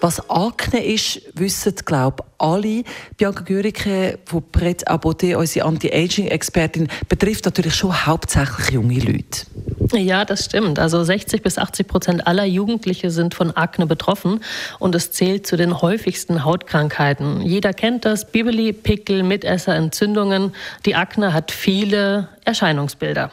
was Akne ist, wissen, glaube ich, alle. Bianca Gürike von Pret Aboté, unsere Anti-Aging-Expertin, betrifft natürlich schon hauptsächlich junge Leute. Ja, das stimmt. Also 60 bis 80 Prozent aller Jugendliche sind von Akne betroffen und es zählt zu den häufigsten Hautkrankheiten. Jeder kennt das, Bibeli, Pickel, Mitesser, Entzündungen. Die Akne hat viele Erscheinungsbilder.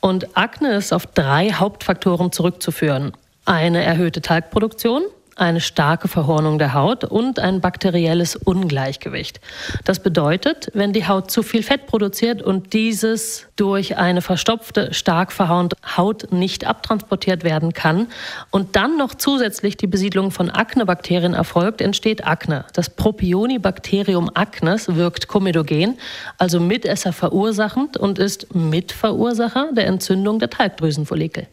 Und Akne ist auf drei Hauptfaktoren zurückzuführen. Eine erhöhte Talgproduktion, eine starke Verhornung der Haut und ein bakterielles Ungleichgewicht. Das bedeutet, wenn die Haut zu viel Fett produziert und dieses durch eine verstopfte, stark verhornte Haut nicht abtransportiert werden kann und dann noch zusätzlich die Besiedlung von Aknebakterien erfolgt, entsteht Akne. Das Propionibacterium acnes wirkt komedogen, also Mitesser verursachend und ist Mitverursacher der Entzündung der Talgdrüsenfollikel.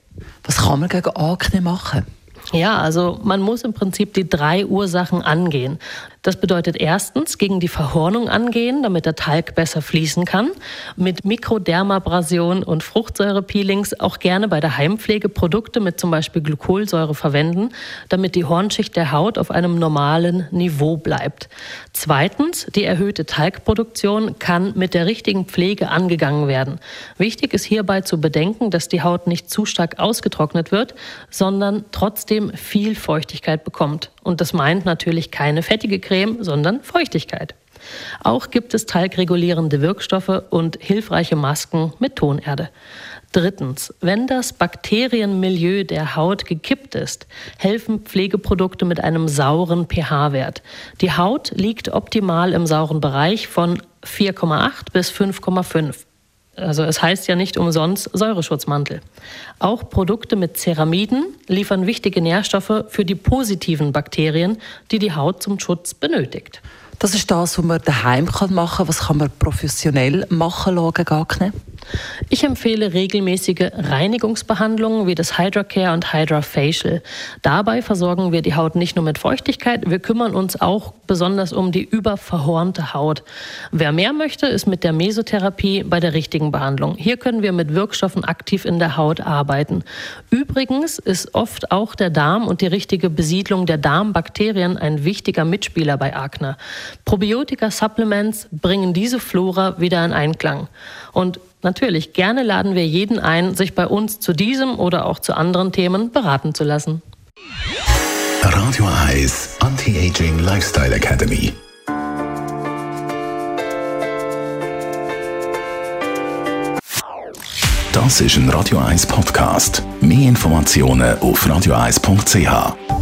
Was kann man gegen Akne machen? Ja, also man muss im Prinzip die drei Ursachen angehen. Das bedeutet erstens gegen die Verhornung angehen, damit der Talg besser fließen kann. Mit Mikrodermabrasion und Fruchtsäurepeelings auch gerne bei der Heimpflege Produkte mit zum Beispiel Glykolsäure verwenden, damit die Hornschicht der Haut auf einem normalen Niveau bleibt. Zweitens, die erhöhte Talgproduktion kann mit der richtigen Pflege angegangen werden. Wichtig ist hierbei zu bedenken, dass die Haut nicht zu stark ausgetrocknet wird, sondern trotzdem viel Feuchtigkeit bekommt. Und das meint natürlich keine fettige Creme, sondern Feuchtigkeit. Auch gibt es talgregulierende Wirkstoffe und hilfreiche Masken mit Tonerde. Drittens, wenn das Bakterienmilieu der Haut gekippt ist, helfen Pflegeprodukte mit einem sauren pH-Wert. Die Haut liegt optimal im sauren Bereich von 4,8 bis 5,5. Also es heißt ja nicht umsonst Säureschutzmantel. Auch Produkte mit Ceramiden liefern wichtige Nährstoffe für die positiven Bakterien, die die Haut zum Schutz benötigt. Das ist das, was man daheim machen kann. Was kann man professionell machen gegen Akne? Ich empfehle regelmäßige Reinigungsbehandlungen wie das Hydracare und Hydrafacial. Dabei versorgen wir die Haut nicht nur mit Feuchtigkeit, wir kümmern uns auch besonders um die überverhornte Haut. Wer mehr möchte, ist mit der Mesotherapie bei der richtigen Behandlung. Hier können wir mit Wirkstoffen aktiv in der Haut arbeiten. Übrigens ist oft auch der Darm und die richtige Besiedlung der Darmbakterien ein wichtiger Mitspieler bei Akne. Probiotika-Supplements bringen diese Flora wieder in Einklang. Und Natürlich, gerne laden wir jeden ein, sich bei uns zu diesem oder auch zu anderen Themen beraten zu lassen. Radio Eyes Anti-Aging Lifestyle Academy. Das ist ein Radio 1 Podcast. Mehr Informationen auf radio1.ch.